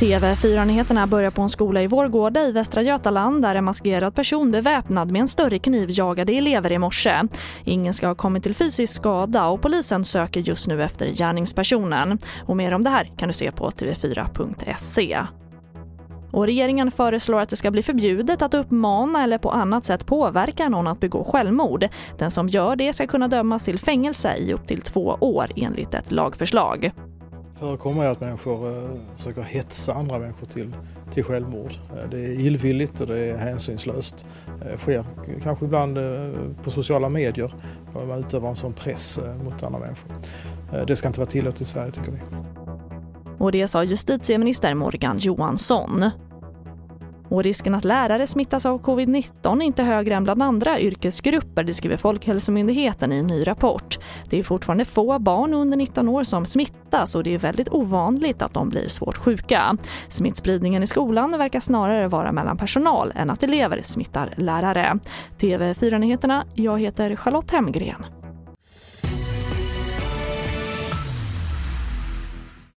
TV4-nyheterna börjar på en skola i Vårgårda i Västra Götaland där en maskerad person beväpnad med en större kniv jagade elever i morse. Ingen ska ha kommit till fysisk skada och polisen söker just nu efter gärningspersonen. Och mer om det här kan du se på tv4.se. Och regeringen föreslår att det ska bli förbjudet att uppmana eller på annat sätt påverka någon att begå självmord. Den som gör det ska kunna dömas till fängelse i upp till två år enligt ett lagförslag förekommer är att människor eh, försöker hetsa andra människor till, till självmord. Eh, det är illvilligt och det är hänsynslöst. Det eh, sker kanske ibland på sociala medier man utövar en sån press mot andra människor. Det ska inte vara tillåtet i Sverige tycker vi. Och det sa justitieminister Morgan Johansson. Och risken att lärare smittas av covid-19 är inte högre än bland andra yrkesgrupper, det skriver Folkhälsomyndigheten i en ny rapport. Det är fortfarande få barn under 19 år som smittas och det är väldigt ovanligt att de blir svårt sjuka. Smittspridningen i skolan verkar snarare vara mellan personal än att elever smittar lärare. TV4-nyheterna, jag heter Charlotte Hemgren.